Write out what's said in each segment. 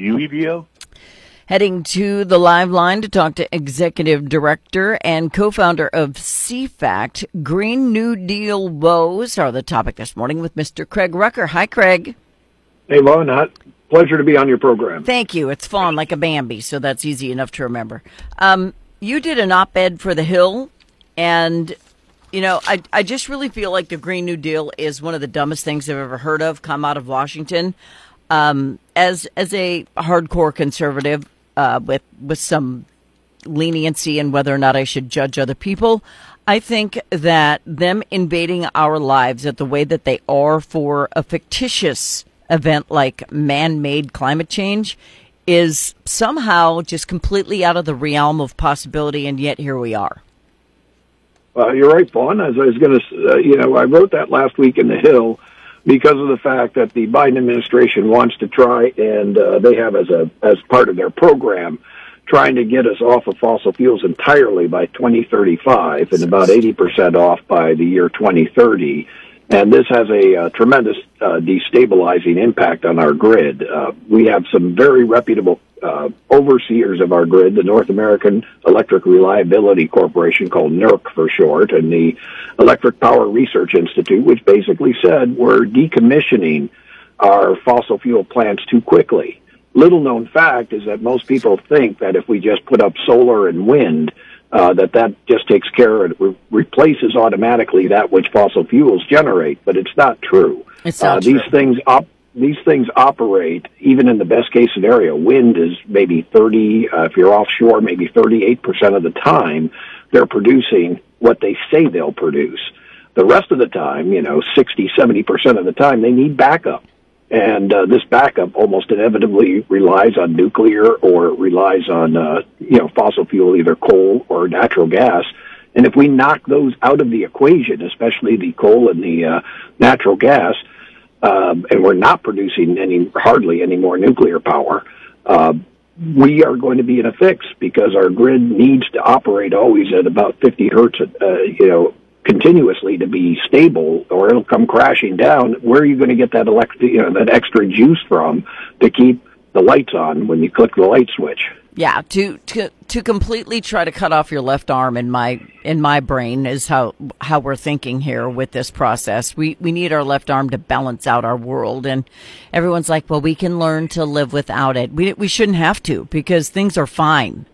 UEVO? Heading to the live line to talk to Executive Director and co-founder of CFACT, Green New Deal woes are the topic this morning with Mr. Craig Rucker. Hi, Craig. Hey, Lon. Pleasure to be on your program. Thank you. It's Fawn like a Bambi, so that's easy enough to remember. Um, you did an op-ed for The Hill, and you know, I I just really feel like the Green New Deal is one of the dumbest things I've ever heard of come out of Washington. Um, as as a hardcore conservative uh, with with some leniency in whether or not I should judge other people, I think that them invading our lives at the way that they are for a fictitious event like man-made climate change is somehow just completely out of the realm of possibility, and yet here we are. Well, you're right, Fawn. As I was going to, uh, you know, I wrote that last week in the Hill because of the fact that the Biden administration wants to try, and uh, they have as a as part of their program, trying to get us off of fossil fuels entirely by 2035 and about 80 percent off by the year 2030. And this has a uh, tremendous uh, destabilizing impact on our grid. Uh, we have some very reputable uh, overseers of our grid, the North American Electric Reliability Corporation, called NERC for short, and the Electric Power Research Institute, which basically said we're decommissioning our fossil fuel plants too quickly. Little known fact is that most people think that if we just put up solar and wind, uh, that that just takes care of re- replaces automatically that which fossil fuels generate, but it's not true. It's not uh, true. These things op- these things operate even in the best case scenario. Wind is maybe 30, uh, if you're offshore, maybe 38% of the time they're producing what they say they'll produce. The rest of the time, you know, 60, 70% of the time, they need backup. And uh, this backup almost inevitably relies on nuclear or relies on, uh, you know, fossil fuel, either coal or natural gas. And if we knock those out of the equation, especially the coal and the uh, natural gas, um, and we're not producing any hardly any more nuclear power, uh, we are going to be in a fix because our grid needs to operate always at about 50 hertz, uh, you know, continuously to be stable, or it'll come crashing down. Where are you going to get that elect, you know, that extra juice from to keep the lights on when you click the light switch? Yeah, to to to completely try to cut off your left arm in my in my brain is how how we're thinking here with this process. We we need our left arm to balance out our world and everyone's like, "Well, we can learn to live without it." We we shouldn't have to because things are fine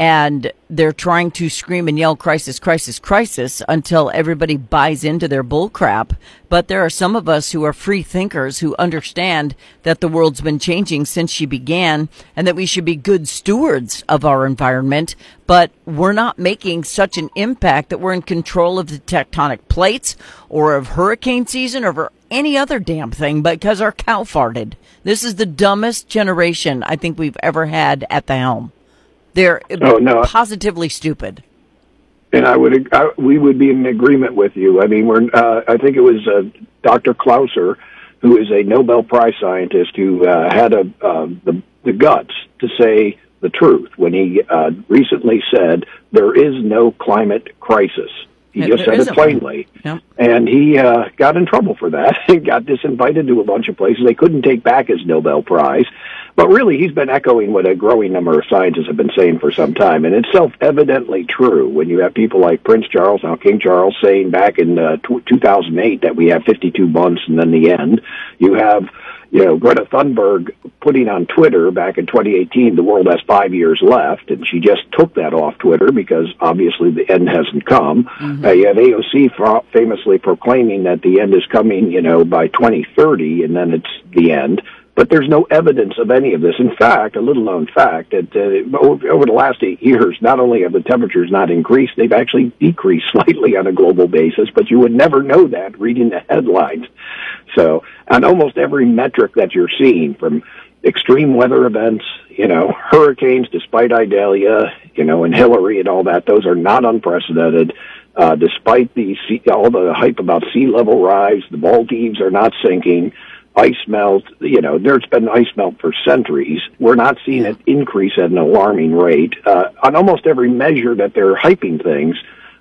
and they're trying to scream and yell crisis, crisis, crisis until everybody buys into their bullcrap. But there are some of us who are free thinkers who understand that the world's been changing since she began and that we should be good stewards of our environment. But we're not making such an impact that we're in control of the tectonic plates or of hurricane season or any other damn thing because our cow farted. This is the dumbest generation I think we've ever had at the helm. They're Oh, no. positively stupid. And I would, I, we would be in agreement with you. I mean, we're, uh, I think it was uh, Dr. Clauser, who is a Nobel Prize scientist, who uh, had a, uh, the, the guts to say the truth when he uh, recently said there is no climate crisis. He Yeah, just said it plainly. Yep. And he uh, got in trouble for that. he got disinvited to a bunch of places. They couldn't take back his Nobel Prize. But really, he's been echoing what a growing number of scientists have been saying for some time. And it's self-evidently true when you have people like Prince Charles, now King Charles, saying back in uh, tw 2008 that we have 52 months and then the end. You have you know, Greta Thunberg putting on Twitter back in 2018, the world has five years left, and she just took that off Twitter because obviously the end hasn't come. Uh, you have AOC fa- famously proclaiming that the end is coming, you know, by 2030, and then it's the end. But there's no evidence of any of this. In fact, a little known fact that uh, over, the last eight years, not only have the temperatures not increased, they've actually decreased slightly on a global basis, but you would never know that reading the headlines. So on almost every metric that you're seeing from extreme weather events, you know, hurricanes despite Idalia, you know, and Hilary and all that, those are not unprecedented. Uh, despite the sea, all the hype about sea level rise, the Maldives are not sinking. Ice melt, you know, there's been ice melt for centuries. We're not seeing it increase at an alarming rate. Uh, on almost every measure that they're hyping things,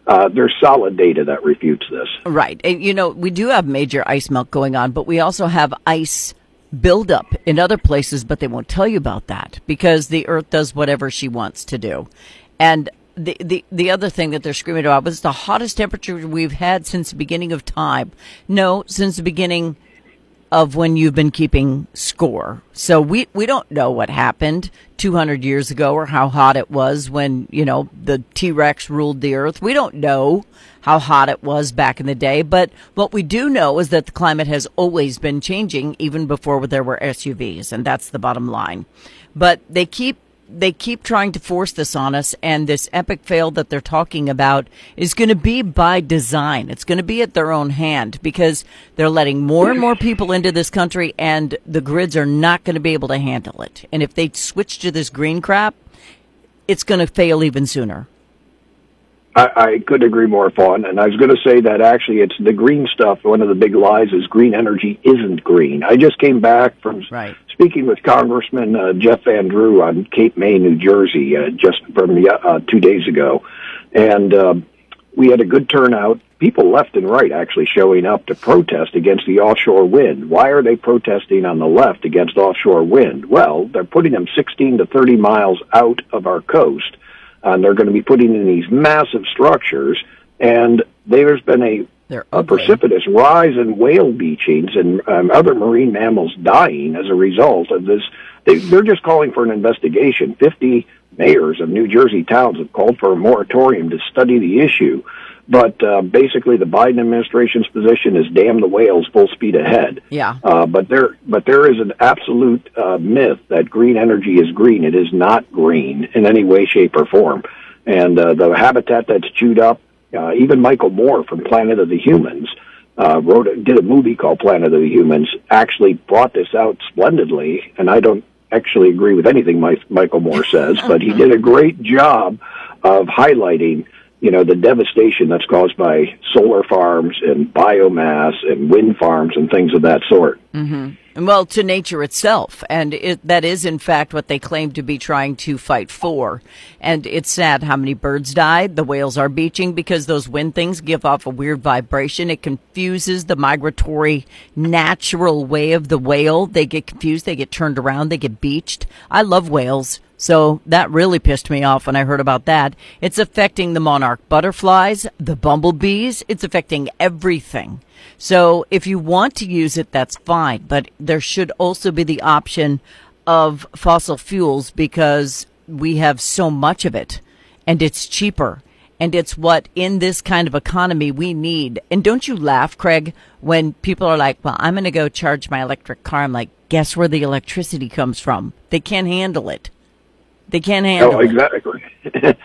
uh, there's solid data that refutes this. Right. And, you know, we do have major ice melt going on, but we also have ice buildup in other places, but they won't tell you about that because the Earth does whatever she wants to do. And the, the, the other thing that they're screaming about was the hottest temperature we've had since the beginning of time. No, since the beginning of when you've been keeping score. So we, we don't know what happened 200 years ago or how hot it was when, you know, the T-Rex ruled the earth. We don't know how hot it was back in the day, but what we do know is that the climate has always been changing even before there were SUVs, and that's the bottom line. But they keep they keep trying to force this on us, and this epic fail that they're talking about is going to be by design. It's going to be at their own hand because they're letting more and more people into this country, and the grids are not going to be able to handle it. And if they switch to this green crap, it's going to fail even sooner. I, I could agree more, Fawn. And I was going to say that actually it's the green stuff. One of the big lies is green energy isn't green. I just came back from right. Speaking with Congressman uh, Jeff Van Drew on Cape May, New Jersey, uh, just from uh, two days ago. And uh, we had a good turnout. People left and right actually showing up to protest against the offshore wind. Why are they protesting on the left against offshore wind? Well, they're putting them 16 to 30 miles out of our coast and they're going to be putting in these massive structures. And there's been a, a precipitous rise in whale beachings and um, other marine mammals dying as a result of this. They, they're just calling for an investigation. 50 mayors of New Jersey towns have called for a moratorium to study the issue. But uh, basically, the Biden administration's position is damn the whales, full speed ahead. Yeah. Uh, but there, but there is an absolute uh, myth that green energy is green. It is not green in any way, shape, or form. And uh, the habitat that's chewed up, uh, even Michael Moore from Planet of the Humans uh, wrote, a, did a movie called Planet of the Humans. Actually, brought this out splendidly. And I don't actually agree with anything my, Michael Moore says, but he did a great job of highlighting you know, the devastation that's caused by solar farms and biomass and wind farms and things of that sort. Mm-hmm. Well, to nature itself. And it, that is, in fact, what they claim to be trying to fight for. And it's sad how many birds died. The whales are beaching because those wind things give off a weird vibration. It confuses the migratory natural way of the whale. They get confused. They get turned around. They get beached. I love whales. So that really pissed me off when I heard about that. It's affecting the monarch butterflies, the bumblebees. It's affecting everything. So if you want to use it, that's fine. But there should also be the option of fossil fuels because we have so much of it and it's cheaper. And it's what in this kind of economy we need. And don't you laugh, Craig, when people are like, well, I'm going to go charge my electric car. I'm like, guess where the electricity comes from? They can't handle it. They can't oh, handle. Oh, exactly.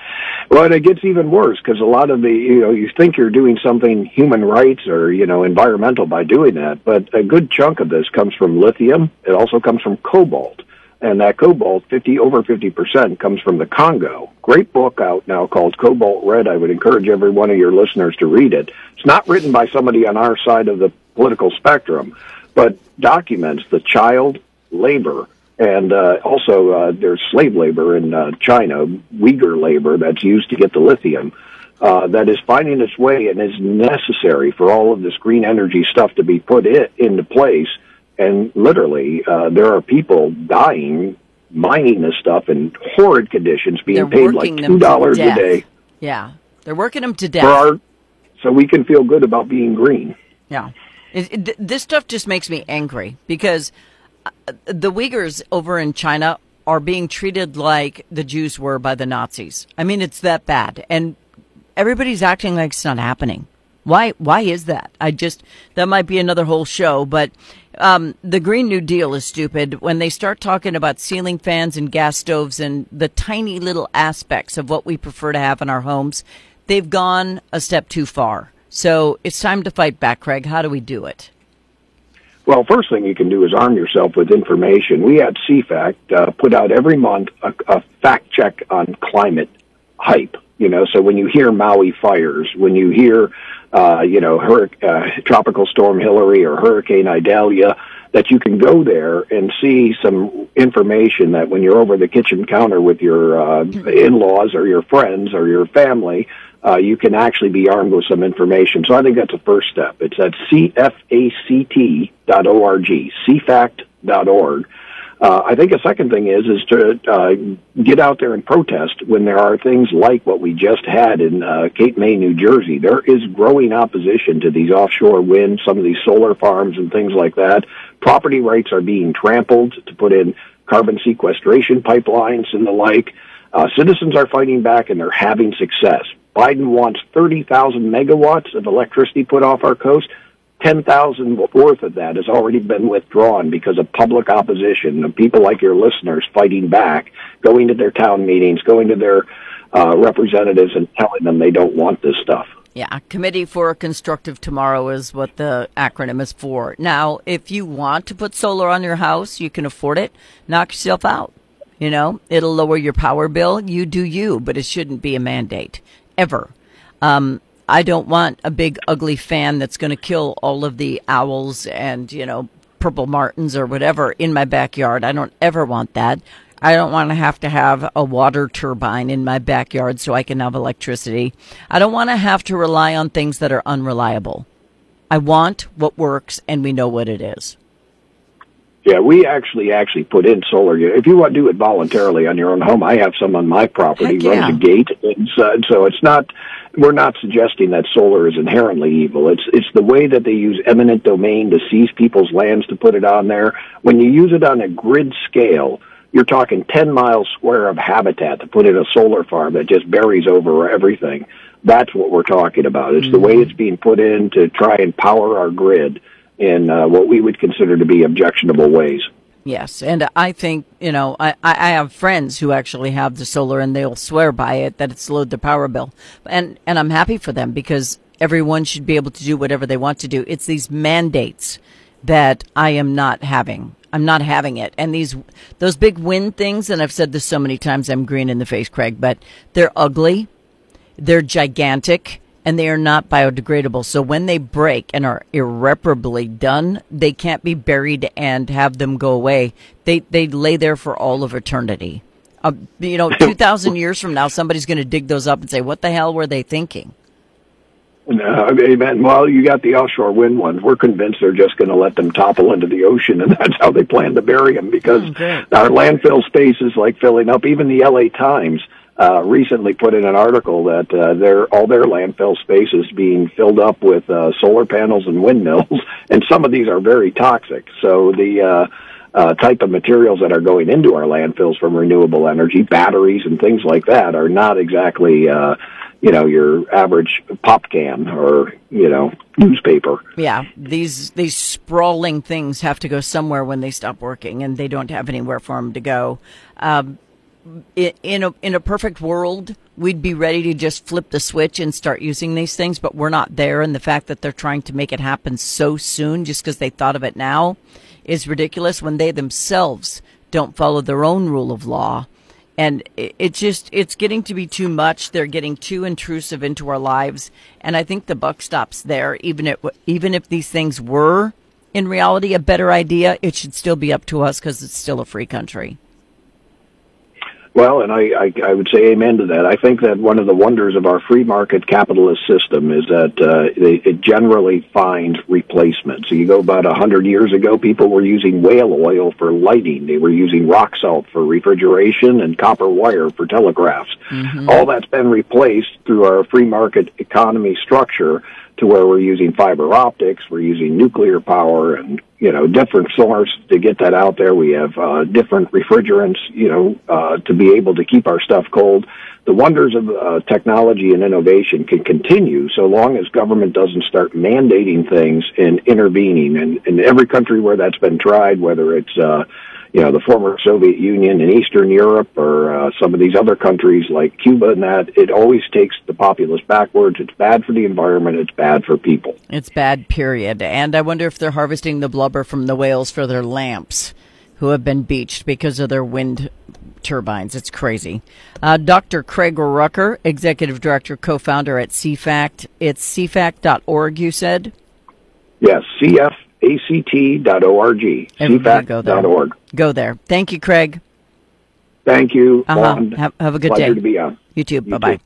well, and it gets even worse because a lot of the you know you think you're doing something human rights or you know environmental by doing that, but a good chunk of this comes from lithium. It also comes from cobalt, and that cobalt, fifty over fifty percent, comes from the Congo. Great book out now called Cobalt Red. I would encourage every one of your listeners to read it. It's not written by somebody on our side of the political spectrum, but documents the child labor and uh, also, uh, there's slave labor in uh, China, Uyghur labor that's used to get the lithium. Uh, that is finding its way and is necessary for all of this green energy stuff to be put in, into place. And literally, uh, there are people dying mining this stuff in horrid conditions, being They're paid like two dollars a day. Yeah, they're working them to death. Our, so we can feel good about being green. Yeah, it, it, this stuff just makes me angry because the Uyghurs over in China are being treated like the Jews were by the Nazis. I mean, it's that bad, and everybody's acting like it's not happening. Why? Why is that? I just that might be another whole show, but um, the Green New Deal is stupid when they start talking about ceiling fans and gas stoves and the tiny little aspects of what we prefer to have in our homes. They've gone a step too far. So it's time to fight back, Craig. How do we do it? Well, first thing you can do is arm yourself with information. We at CFACT uh, put out every month a, a fact check on climate hype. You know, so when you hear Maui fires, when you hear, uh, you know, hur- uh, tropical storm Hilary or Hurricane Idalia, that you can go there and see some information that when you're over the kitchen counter with your uh, in-laws or your friends or your family, uh, you can actually be armed with some information. So I think that's a first step. It's at cfact.org, cfact.org. Uh, I think a second thing is is to uh, get out there and protest when there are things like what we just had in uh, Cape May, New Jersey. There is growing opposition to these offshore wind, some of these solar farms and things like that. Property rights are being trampled to put in carbon sequestration pipelines and the like. Uh, citizens are fighting back and they're having success. Biden wants 30,000 megawatts of electricity put off our coast. 10,000 worth of that has already been withdrawn because of public opposition of people like your listeners fighting back, going to their town meetings, going to their uh, representatives and telling them they don't want this stuff. Yeah, Committee for a Constructive Tomorrow is what the acronym is for. Now, if you want to put solar on your house, you can afford it, knock yourself out. You know, it'll lower your power bill. You do you, but it shouldn't be a mandate ever. Um, I don't want a big ugly fan that's going to kill all of the owls and, you know, purple martins or whatever in my backyard. I don't ever want that. I don't want to have to have a water turbine in my backyard so I can have electricity. I don't want to have to rely on things that are unreliable. I want what works and we know what it is. Yeah, we actually actually put in solar. If you want to do it voluntarily on your own home, I have some on my property. Heck yeah. Runs a gate, and so, and so it's not. We're not suggesting that solar is inherently evil. It's it's the way that they use eminent domain to seize people's lands to put it on there. When you use it on a grid scale, you're talking 10 miles square of habitat to put in a solar farm that just buries over everything. That's what we're talking about. It's mm-hmm. the way it's being put in to try and power our grid in uh, what we would consider to be objectionable ways. Yes, and I think you know I, I have friends who actually have the solar, and they'll swear by it that it's lowered the power bill, and and I'm happy for them because everyone should be able to do whatever they want to do. It's these mandates that I am not having. I'm not having it, and these those big wind things, and I've said this so many times. I'm green in the face, Craig, but they're ugly, they're gigantic and they are not biodegradable. So when they break and are irreparably done, they can't be buried and have them go away. They they lay there for all of eternity. Uh, you know, two thousand years from now, somebody's going to dig those up and say, "What the hell were they thinking?" No, amen. Well, you got the offshore wind ones. We're convinced they're just going to let them topple into the ocean, and that's how they plan to bury them because oh, our landfill space is like filling up. Even the LA Times uh, recently put in an article that uh, their all their landfill space is being filled up with uh, solar panels and windmills, and some of these are very toxic. So the uh, uh, type of materials that are going into our landfills from renewable energy, batteries and things like that, are not exactly. Uh, you know your average pop can or you know newspaper. Yeah, these these sprawling things have to go somewhere when they stop working, and they don't have anywhere for them to go. Um, in a in a perfect world, we'd be ready to just flip the switch and start using these things, but we're not there. And the fact that they're trying to make it happen so soon, just because they thought of it now, is ridiculous. When they themselves don't follow their own rule of law, and it, just it's getting to be too much. They're getting too intrusive into our lives, and I think the buck stops there. Even if even if these things were in reality a better idea, it should still be up to us because it's still a free country. Well, and I, I, I would say amen to that. I think that one of the wonders of our free market capitalist system is that uh, it, it generally finds replacements. So you go about a hundred years ago, people were using whale oil for lighting. They were using rock salt for refrigeration and copper wire for telegraphs. Mm-hmm. All that's been replaced through our free market economy structure to where we're using fiber optics, we're using nuclear power and, you know, different source to get that out there. We have, uh, different refrigerants, you know, uh, to be able to keep our stuff cold. The wonders of, uh, technology and innovation can continue so long as government doesn't start mandating things and intervening. And in every country where that's been tried, whether it's, uh, you know, the former Soviet Union and Eastern Europe or uh, some of these other countries like Cuba and that, it always takes the populace backwards. It's bad for the environment. It's bad for people. It's bad, period. And I wonder if they're harvesting the blubber from the whales for their lamps who have been beached because of their wind turbines. It's crazy. Uh, Dr. Craig Rucker, Executive Director, co-founder at CFACT. It's cfact.org, you said? Yes, CF act.org, cfact.org. Go there. Thank you, Craig. Thank you. Uh-huh. Have, have, a good Pleasure day. to be on. You too. Bye bye.